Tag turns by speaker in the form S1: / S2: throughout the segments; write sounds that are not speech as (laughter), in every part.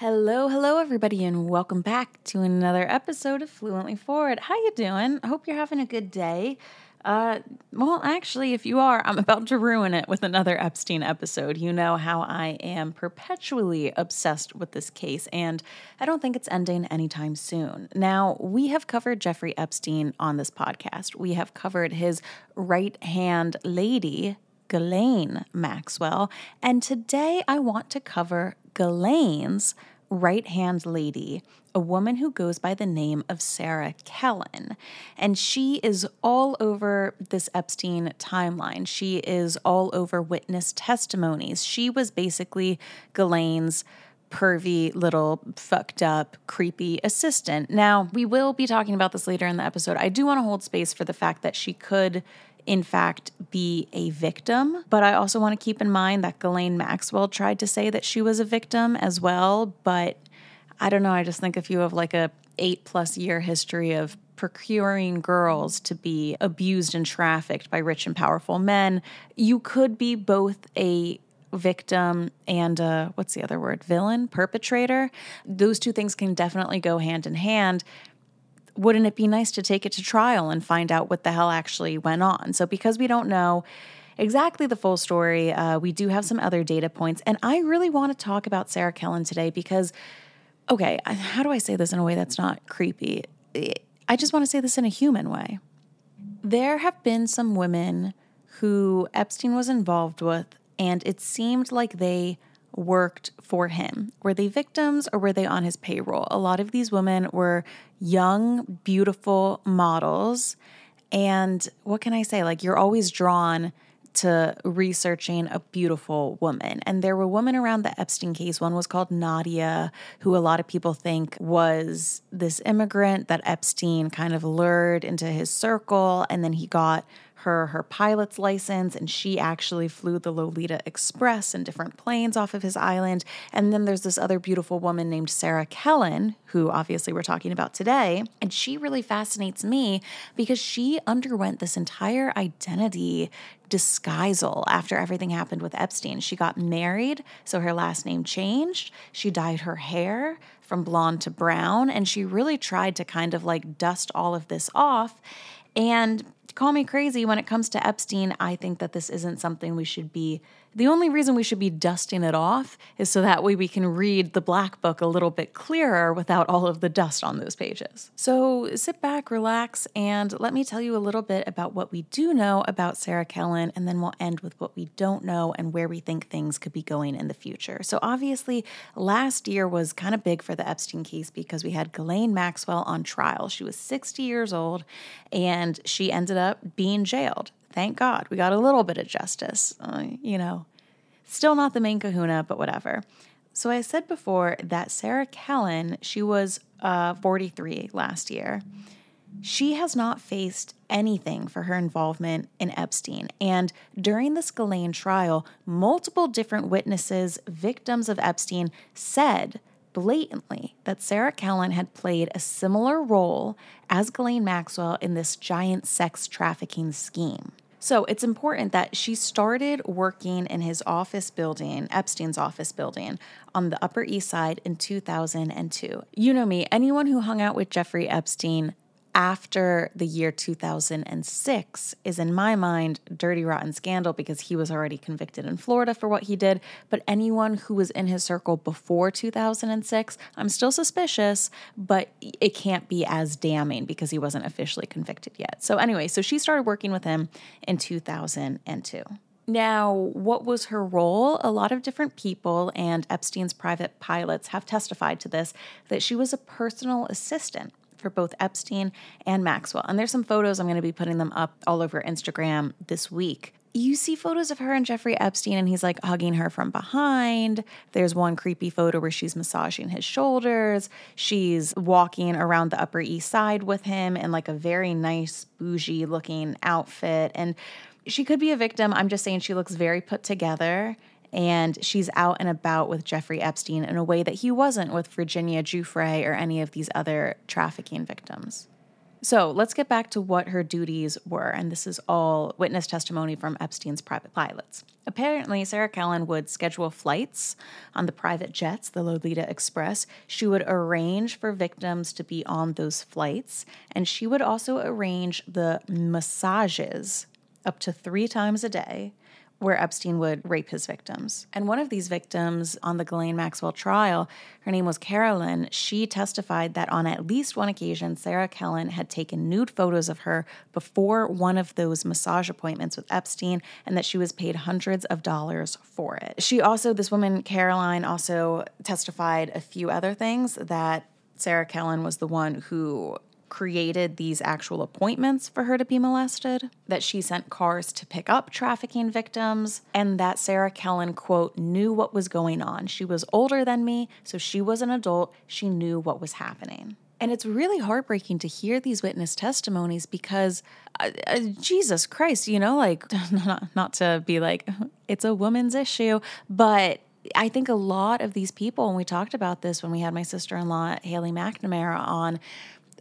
S1: Hello, hello, everybody, and welcome back to another episode of Fluently Forward. How you doing? I hope you're having a good day. Uh, well, actually, if you are, I'm about to ruin it with another Epstein episode. You know how I am perpetually obsessed with this case, and I don't think it's ending anytime soon. Now, we have covered Jeffrey Epstein on this podcast. We have covered his right hand lady, Ghislaine Maxwell, and today I want to cover Ghislaine's right hand lady, a woman who goes by the name of Sarah Kellen. And she is all over this Epstein timeline. She is all over witness testimonies. She was basically Ghislaine's pervy little fucked up creepy assistant. Now, we will be talking about this later in the episode. I do want to hold space for the fact that she could in fact be a victim. But I also want to keep in mind that Ghislaine Maxwell tried to say that she was a victim as well. But I don't know. I just think if you have like a eight plus year history of procuring girls to be abused and trafficked by rich and powerful men, you could be both a victim and what's the other word villain perpetrator those two things can definitely go hand in hand wouldn't it be nice to take it to trial and find out what the hell actually went on? So, because we don't know exactly the full story, uh, we do have some other data points. And I really want to talk about Sarah Kellen today because, okay, how do I say this in a way that's not creepy? I just want to say this in a human way. There have been some women who Epstein was involved with, and it seemed like they worked for him? Were they victims or were they on his payroll? A lot of these women were young, beautiful models. And what can I say? Like, you're always drawn to researching a beautiful woman. And there were women around the Epstein case. One was called Nadia, who a lot of people think was this immigrant that Epstein kind of lured into his circle. And then he got her her pilot's license and she actually flew the Lolita Express in different planes off of his island. And then there's this other beautiful woman named Sarah Kellen, who obviously we're talking about today. And she really fascinates me because she underwent this entire identity disguisal after everything happened with Epstein. She got married, so her last name changed. She dyed her hair from blonde to brown, and she really tried to kind of like dust all of this off. And call me crazy when it comes to Epstein, I think that this isn't something we should be the only reason we should be dusting it off is so that way we can read the black book a little bit clearer without all of the dust on those pages. So sit back, relax, and let me tell you a little bit about what we do know about Sarah Kellen, and then we'll end with what we don't know and where we think things could be going in the future. So, obviously, last year was kind of big for the Epstein case because we had Ghislaine Maxwell on trial. She was 60 years old and she ended up being jailed thank God we got a little bit of justice. Uh, you know, still not the main kahuna, but whatever. So I said before that Sarah Kellen, she was uh, 43 last year. She has not faced anything for her involvement in Epstein. And during the Ghislaine trial, multiple different witnesses, victims of Epstein, said blatantly that Sarah Kellen had played a similar role as Ghislaine Maxwell in this giant sex trafficking scheme. So it's important that she started working in his office building, Epstein's office building, on the Upper East Side in 2002. You know me, anyone who hung out with Jeffrey Epstein after the year 2006 is, in my mind, dirty, rotten scandal because he was already convicted in Florida for what he did. But anyone who was in his circle before 2006, I'm still suspicious, but it can't be as damning because he wasn't officially convicted yet. So, anyway, so she started working with him in 2002. Now, what was her role? A lot of different people and Epstein's private pilots have testified to this that she was a personal assistant for both Epstein and Maxwell. And there's some photos, I'm going to be putting them up all over Instagram this week. You see photos of her and Jeffrey Epstein, and he's like hugging her from behind. There's one creepy photo where she's massaging his shoulders. She's walking around the Upper East Side with him in like a very nice, bougie looking outfit. And she could be a victim. I'm just saying she looks very put together and she's out and about with Jeffrey Epstein in a way that he wasn't with Virginia Giuffre or any of these other trafficking victims. So let's get back to what her duties were. And this is all witness testimony from Epstein's private pilots. Apparently, Sarah Kellen would schedule flights on the private jets, the Lolita Express. She would arrange for victims to be on those flights. And she would also arrange the massages up to three times a day where Epstein would rape his victims. And one of these victims on the Ghislaine Maxwell trial, her name was Carolyn, she testified that on at least one occasion, Sarah Kellen had taken nude photos of her before one of those massage appointments with Epstein and that she was paid hundreds of dollars for it. She also, this woman, Caroline, also testified a few other things that Sarah Kellen was the one who created these actual appointments for her to be molested, that she sent cars to pick up trafficking victims, and that Sarah Kellen, quote, knew what was going on. She was older than me, so she was an adult. She knew what was happening. And it's really heartbreaking to hear these witness testimonies because uh, uh, Jesus Christ, you know, like, (laughs) not, not to be like, (laughs) it's a woman's issue, but I think a lot of these people, and we talked about this when we had my sister in law, Haley McNamara, on,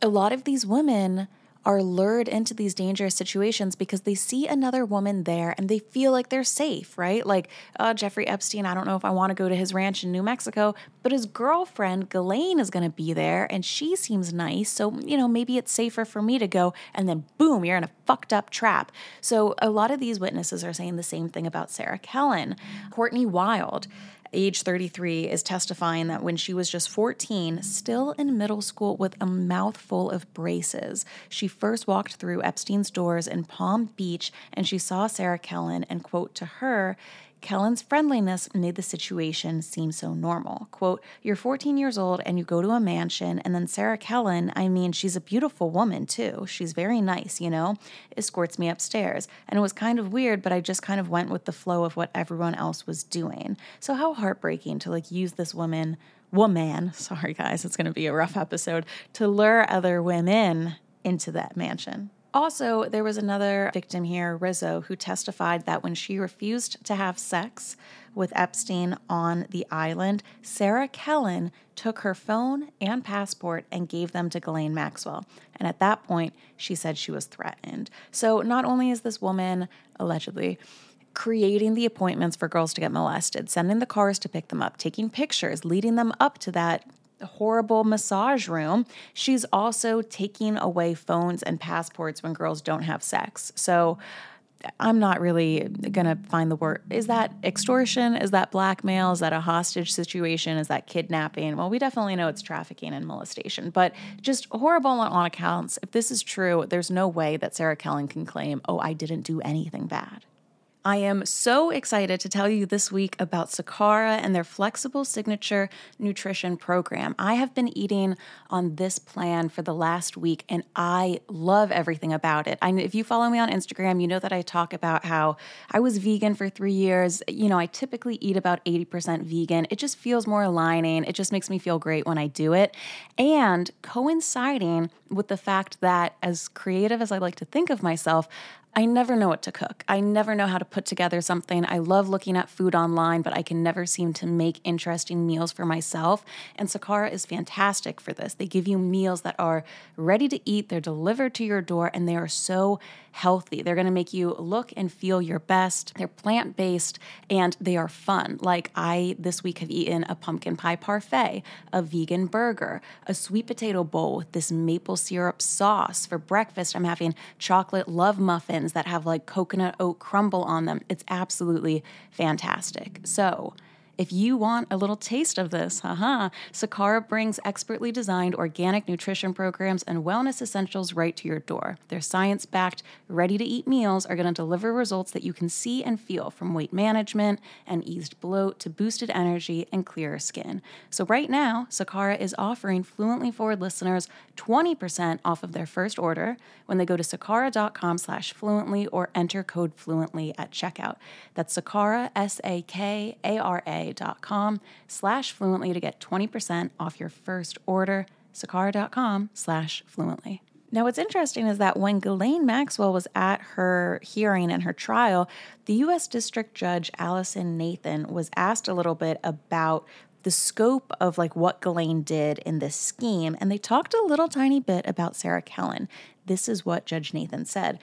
S1: a lot of these women are lured into these dangerous situations because they see another woman there and they feel like they're safe, right? Like, uh, Jeffrey Epstein, I don't know if I want to go to his ranch in New Mexico, but his girlfriend, Ghislaine, is going to be there and she seems nice. So, you know, maybe it's safer for me to go. And then, boom, you're in a fucked up trap. So, a lot of these witnesses are saying the same thing about Sarah Kellen. Courtney Wild age 33, is testifying that when she was just 14, still in middle school with a mouthful of braces, she first walked through Epstein's doors in Palm Beach and she saw Sarah Kellen and, quote, to her, Kellen's friendliness made the situation seem so normal. Quote, You're 14 years old and you go to a mansion, and then Sarah Kellen, I mean, she's a beautiful woman too. She's very nice, you know, escorts me upstairs. And it was kind of weird, but I just kind of went with the flow of what everyone else was doing. So, how heartbreaking to like use this woman, woman, sorry guys, it's going to be a rough episode, to lure other women into that mansion. Also, there was another victim here, Rizzo, who testified that when she refused to have sex with Epstein on the island, Sarah Kellen took her phone and passport and gave them to Ghislaine Maxwell. And at that point, she said she was threatened. So not only is this woman allegedly creating the appointments for girls to get molested, sending the cars to pick them up, taking pictures, leading them up to that horrible massage room, she's also taking away phones and passports when girls don't have sex. So I'm not really to find the word. Is that extortion? Is that blackmail? Is that a hostage situation? Is that kidnapping? Well, we definitely know it's trafficking and molestation, but just horrible on all accounts. If this is true, there's no way that Sarah Kellen can claim, oh, I didn't do anything bad. I am so excited to tell you this week about Sakara and their flexible signature nutrition program. I have been eating on this plan for the last week and I love everything about it. I, if you follow me on Instagram, you know that I talk about how I was vegan for three years. You know, I typically eat about 80% vegan. It just feels more aligning. It just makes me feel great when I do it. And coinciding with the fact that, as creative as I like to think of myself, I never know what to cook. I never know how to put together something. I love looking at food online, but I can never seem to make interesting meals for myself. And Sakara is fantastic for this. They give you meals that are ready to eat, they're delivered to your door, and they are so healthy. They're going to make you look and feel your best. They're plant based and they are fun. Like I this week have eaten a pumpkin pie parfait, a vegan burger, a sweet potato bowl with this maple syrup sauce. For breakfast, I'm having chocolate love muffins that have like coconut oat crumble on them. It's absolutely fantastic. So, if you want a little taste of this, haha, Sakara brings expertly designed organic nutrition programs and wellness essentials right to your door. Their science backed, ready to eat meals are going to deliver results that you can see and feel from weight management and eased bloat to boosted energy and clearer skin. So, right now, Sakara is offering Fluently Forward listeners 20% off of their first order when they go to sakara.com slash fluently or enter code fluently at checkout. That's Sakara, S A K A R A sakara.com slash fluently to get 20% off your first order. sakara.com slash fluently. Now, what's interesting is that when Ghislaine Maxwell was at her hearing and her trial, the U.S. District Judge Allison Nathan was asked a little bit about the scope of like what Ghislaine did in this scheme, and they talked a little tiny bit about Sarah Kellen. This is what Judge Nathan said.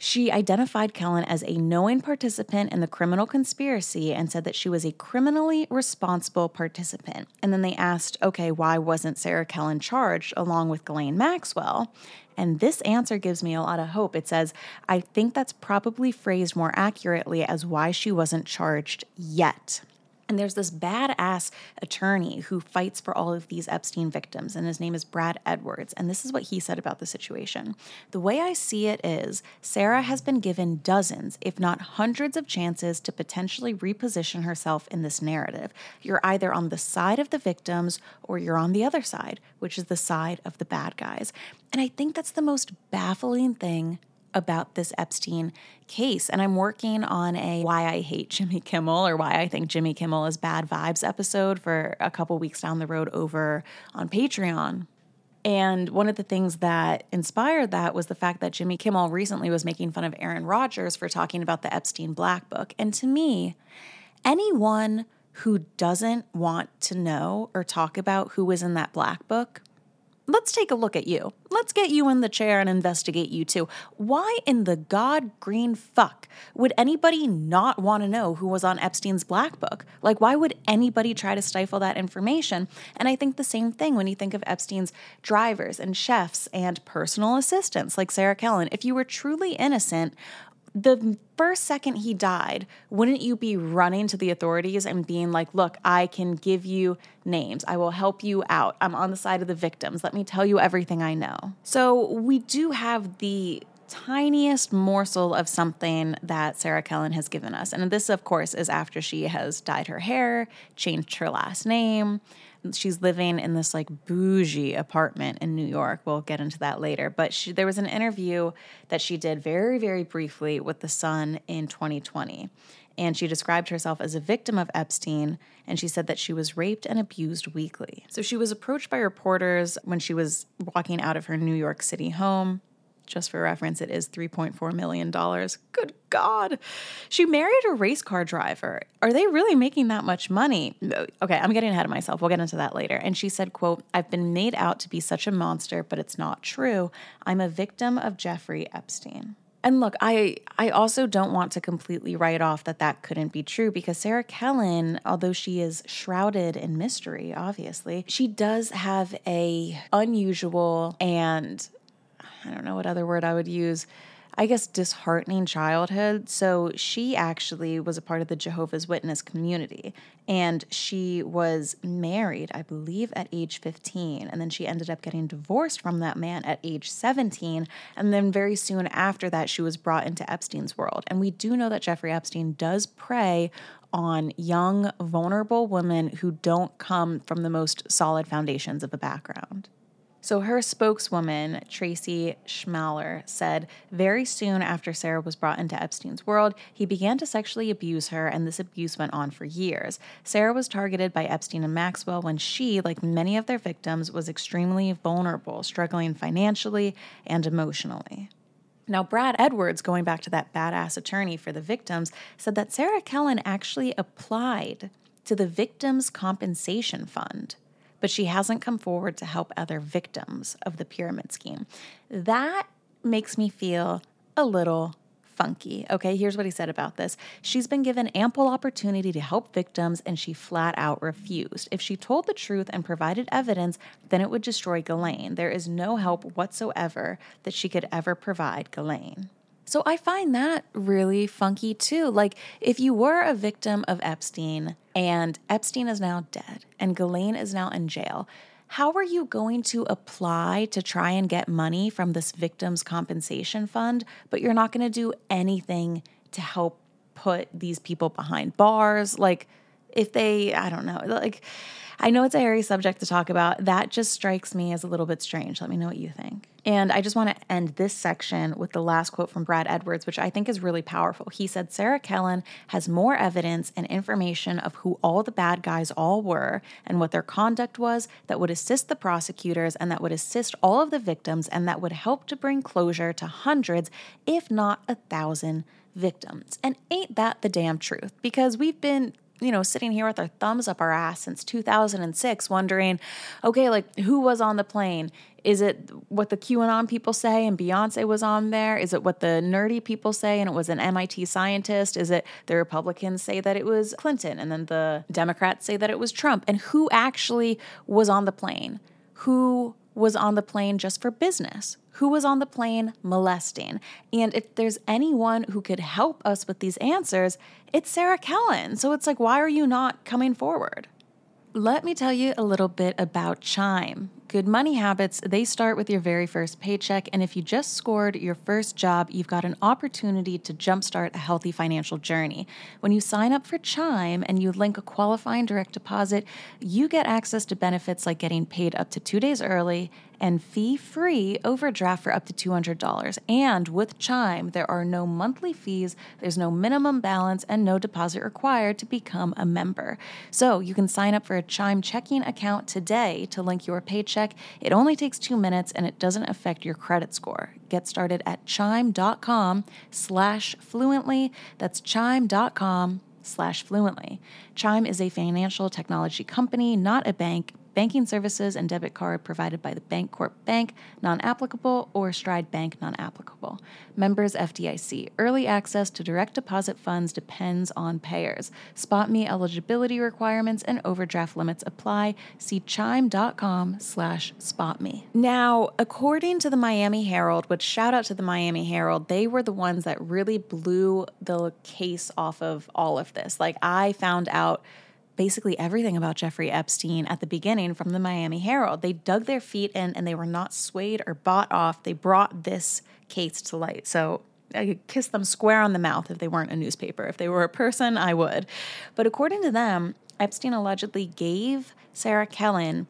S1: She identified Kellen as a knowing participant in the criminal conspiracy and said that she was a criminally responsible participant. And then they asked, okay, why wasn't Sarah Kellen charged along with Ghislaine Maxwell? And this answer gives me a lot of hope. It says, I think that's probably phrased more accurately as why she wasn't charged yet. And there's this badass attorney who fights for all of these Epstein victims, and his name is Brad Edwards. And this is what he said about the situation. The way I see it is Sarah has been given dozens, if not hundreds, of chances to potentially reposition herself in this narrative. You're either on the side of the victims or you're on the other side, which is the side of the bad guys. And I think that's the most baffling thing about this Epstein case. And I'm working on a Why I Hate Jimmy Kimmel or Why I Think Jimmy Kimmel is Bad Vibes episode for a couple weeks down the road over on Patreon. And one of the things that inspired that was the fact that Jimmy Kimmel recently was making fun of Aaron Rodgers for talking about the Epstein Black Book. And to me, anyone who doesn't want to know or talk about who was in that black book let's take a look at you. Let's get you in the chair and investigate you too. Why in the god green fuck would anybody not want to know who was on Epstein's black book? Like, why would anybody try to stifle that information? And I think the same thing when you think of Epstein's drivers and chefs and personal assistants like Sarah Kellen. If you were truly innocent, the first second he died, wouldn't you be running to the authorities and being like, look, I can give you names. I will help you out. I'm on the side of the victims. Let me tell you everything I know. So we do have the tiniest morsel of something that Sarah Kellen has given us. And this, of course, is after she has dyed her hair, changed her last name, she's living in this like bougie apartment in New York. We'll get into that later. But she, there was an interview that she did very, very briefly with The Sun in 2020. And she described herself as a victim of Epstein, and she said that she was raped and abused weekly. So she was approached by reporters when she was walking out of her New York City home just for reference, it is $3.4 million. Good God. She married a race car driver. Are they really making that much money? Okay, I'm getting ahead of myself. We'll get into that later. And she said, quote, I've been made out to be such a monster, but it's not true. I'm a victim of Jeffrey Epstein. And look, I I also don't want to completely write off that that couldn't be true because Sarah Kellen, although she is shrouded in mystery, obviously, she does have a unusual and I don't know what other word I would use. I guess, disheartening childhood. So she actually was a part of the Jehovah's Witness community. And she was married, I believe, at age 15. And then she ended up getting divorced from that man at age 17. And then very soon after that, she was brought into Epstein's world. And we do know that Jeffrey Epstein does prey on young, vulnerable women who don't come from the most solid foundations of a background. So her spokeswoman, Tracy Schmaler, said very soon after Sarah was brought into Epstein's world, he began to sexually abuse her, and this abuse went on for years. Sarah was targeted by Epstein and Maxwell when she, like many of their victims, was extremely vulnerable, struggling financially and emotionally. Now, Brad Edwards, going back to that badass attorney for the victims, said that Sarah Kellen actually applied to the Victims' Compensation Fund but she hasn't come forward to help other victims of the pyramid scheme. That makes me feel a little funky. Okay, here's what he said about this. She's been given ample opportunity to help victims and she flat out refused. If she told the truth and provided evidence, then it would destroy Ghislaine. There is no help whatsoever that she could ever provide Ghislaine. So I find that really funky too. Like, if you were a victim of Epstein and Epstein is now dead and Ghislaine is now in jail, how are you going to apply to try and get money from this victims' compensation fund, but you're not going to do anything to help put these people behind bars? Like, if they, I don't know, like, I know it's a hairy subject to talk about. That just strikes me as a little bit strange. Let me know what you think. And I just want to end this section with the last quote from Brad Edwards, which I think is really powerful. He said Sarah Kellen has more evidence and information of who all the bad guys all were and what their conduct was that would assist the prosecutors and that would assist all of the victims and that would help to bring closure to hundreds, if not a thousand victims. And ain't that the damn truth? Because we've been you know, sitting here with our thumbs up our ass since 2006, wondering, okay, like who was on the plane? Is it what the QAnon people say and Beyonce was on there? Is it what the nerdy people say and it was an MIT scientist? Is it the Republicans say that it was Clinton and then the Democrats say that it was Trump? And who actually was on the plane? Who was on the plane just for business? Who was on the plane molesting? And if there's anyone who could help us with these answers, it's Sarah Kellen. So it's like, why are you not coming forward? Let me tell you a little bit about Chime. Good money habits, they start with your very first paycheck. And if you just scored your first job, you've got an opportunity to jumpstart a healthy financial journey. When you sign up for Chime and you link a qualifying direct deposit, you get access to benefits like getting paid up to two days early and fee free overdraft for up to $200. And with Chime, there are no monthly fees, there's no minimum balance, and no deposit required to become a member. So you can sign up for a Chime checking account today to link your paycheck. It only takes two minutes and it doesn't affect your credit score. Get started at chime.com slash fluently. That's chime.com slash fluently. Chime is a financial technology company, not a bank. Banking services and debit card provided by the Bancorp Bank, non applicable, or Stride Bank, non applicable. Members FDIC. Early access to direct deposit funds depends on payers. SpotMe eligibility requirements and overdraft limits apply. See chime.com slash spotme. Now, according to the Miami Herald, which shout out to the Miami Herald, they were the ones that really blew the case off of all of this. Like, I found out basically everything about Jeffrey Epstein at the beginning from the Miami Herald. They dug their feet in and they were not swayed or bought off. They brought this case to light. So I could kiss them square on the mouth if they weren't a newspaper. If they were a person, I would. But according to them, Epstein allegedly gave Sarah Kellen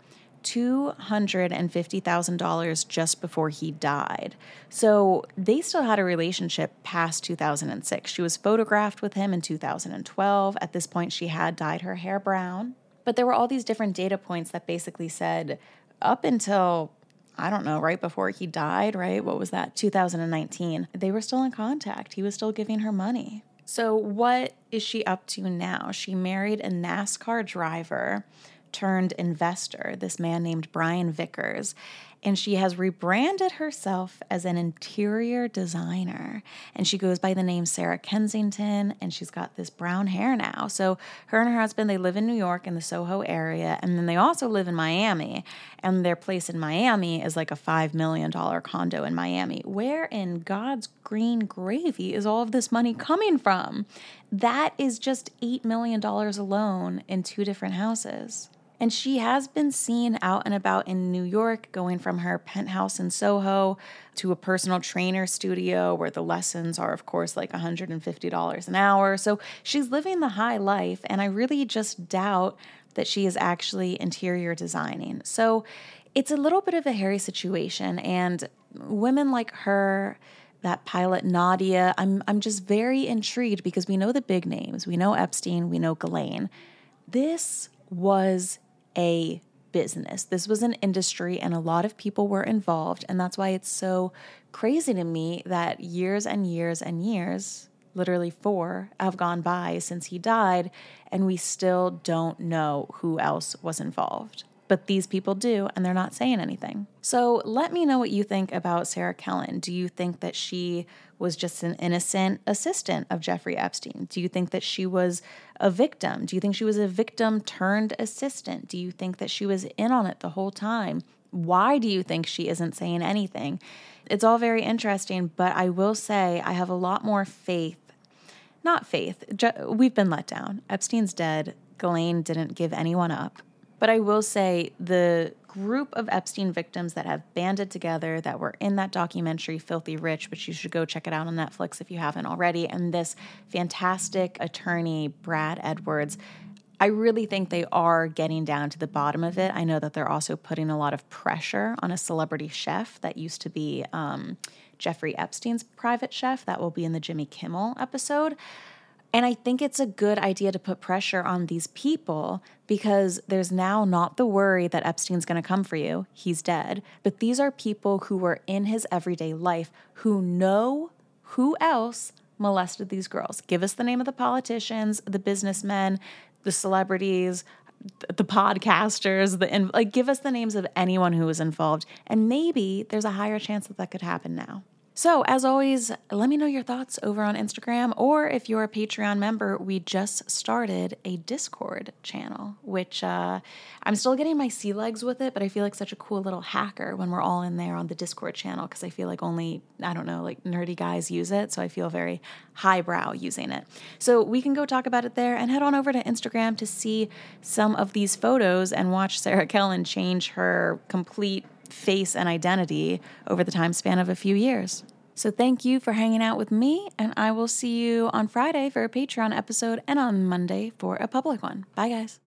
S1: $250,000 just before he died. So they still had a relationship past 2006. She was photographed with him in 2012. At this point, she had dyed her hair brown. But there were all these different data points that basically said up until I don't know, right before he died, right? What was that? 2019. They were still in contact. He was still giving her money. So, what is she up to now? She married a NASCAR driver turned investor, this man named Brian Vickers. And she has rebranded herself as an interior designer. And she goes by the name Sarah Kensington, and she's got this brown hair now. So, her and her husband, they live in New York in the Soho area, and then they also live in Miami. And their place in Miami is like a $5 million condo in Miami. Where in God's green gravy is all of this money coming from? That is just $8 million alone in two different houses. And she has been seen out and about in New York, going from her penthouse in Soho to a personal trainer studio where the lessons are, of course, like $150 an hour. So she's living the high life. And I really just doubt that she is actually interior designing. So it's a little bit of a hairy situation. And women like her, that pilot Nadia, I'm I'm just very intrigued because we know the big names. We know Epstein, we know Ghislaine. This was a business. This was an industry and a lot of people were involved. And that's why it's so crazy to me that years and years and years, literally four, have gone by since he died, and we still don't know who else was involved but these people do, and they're not saying anything. So let me know what you think about Sarah Kellen. Do you think that she was just an innocent assistant of Jeffrey Epstein? Do you think that she was a victim? Do you think she was a victim turned assistant? Do you think that she was in on it the whole time? Why do you think she isn't saying anything? It's all very interesting, but I will say I have a lot more faith. Not faith. We've been let down. Epstein's dead. Ghislaine didn't give anyone up. But I will say the group of Epstein victims that have banded together that were in that documentary Filthy Rich, which you should go check it out on Netflix if you haven't already, and this fantastic attorney, Brad Edwards. I really think they are getting down to the bottom of it. I know that they're also putting a lot of pressure on a celebrity chef that used to be um, Jeffrey Epstein's private chef. That will be in the Jimmy Kimmel episode. And I think it's a good idea to put pressure on these people because there's now not the worry that Epstein's going to come for you. He's dead. But these are people who were in his everyday life who know who else molested these girls. Give us the name of the politicians, the businessmen, the celebrities, the podcasters, the like give us the names of anyone who was involved and maybe there's a higher chance that that could happen now. So, as always, let me know your thoughts over on Instagram, or if you're a Patreon member, we just started a Discord channel, which uh, I'm still getting my sea legs with it, but I feel like such a cool little hacker when we're all in there on the Discord channel because I feel like only, I don't know, like nerdy guys use it. So I feel very highbrow using it. So we can go talk about it there and head on over to Instagram to see some of these photos and watch Sarah Kellen change her complete face and identity over the time span of a few years. So thank you for hanging out with me, and I will see you on Friday for a Patreon episode and on Monday for a public one. Bye, guys.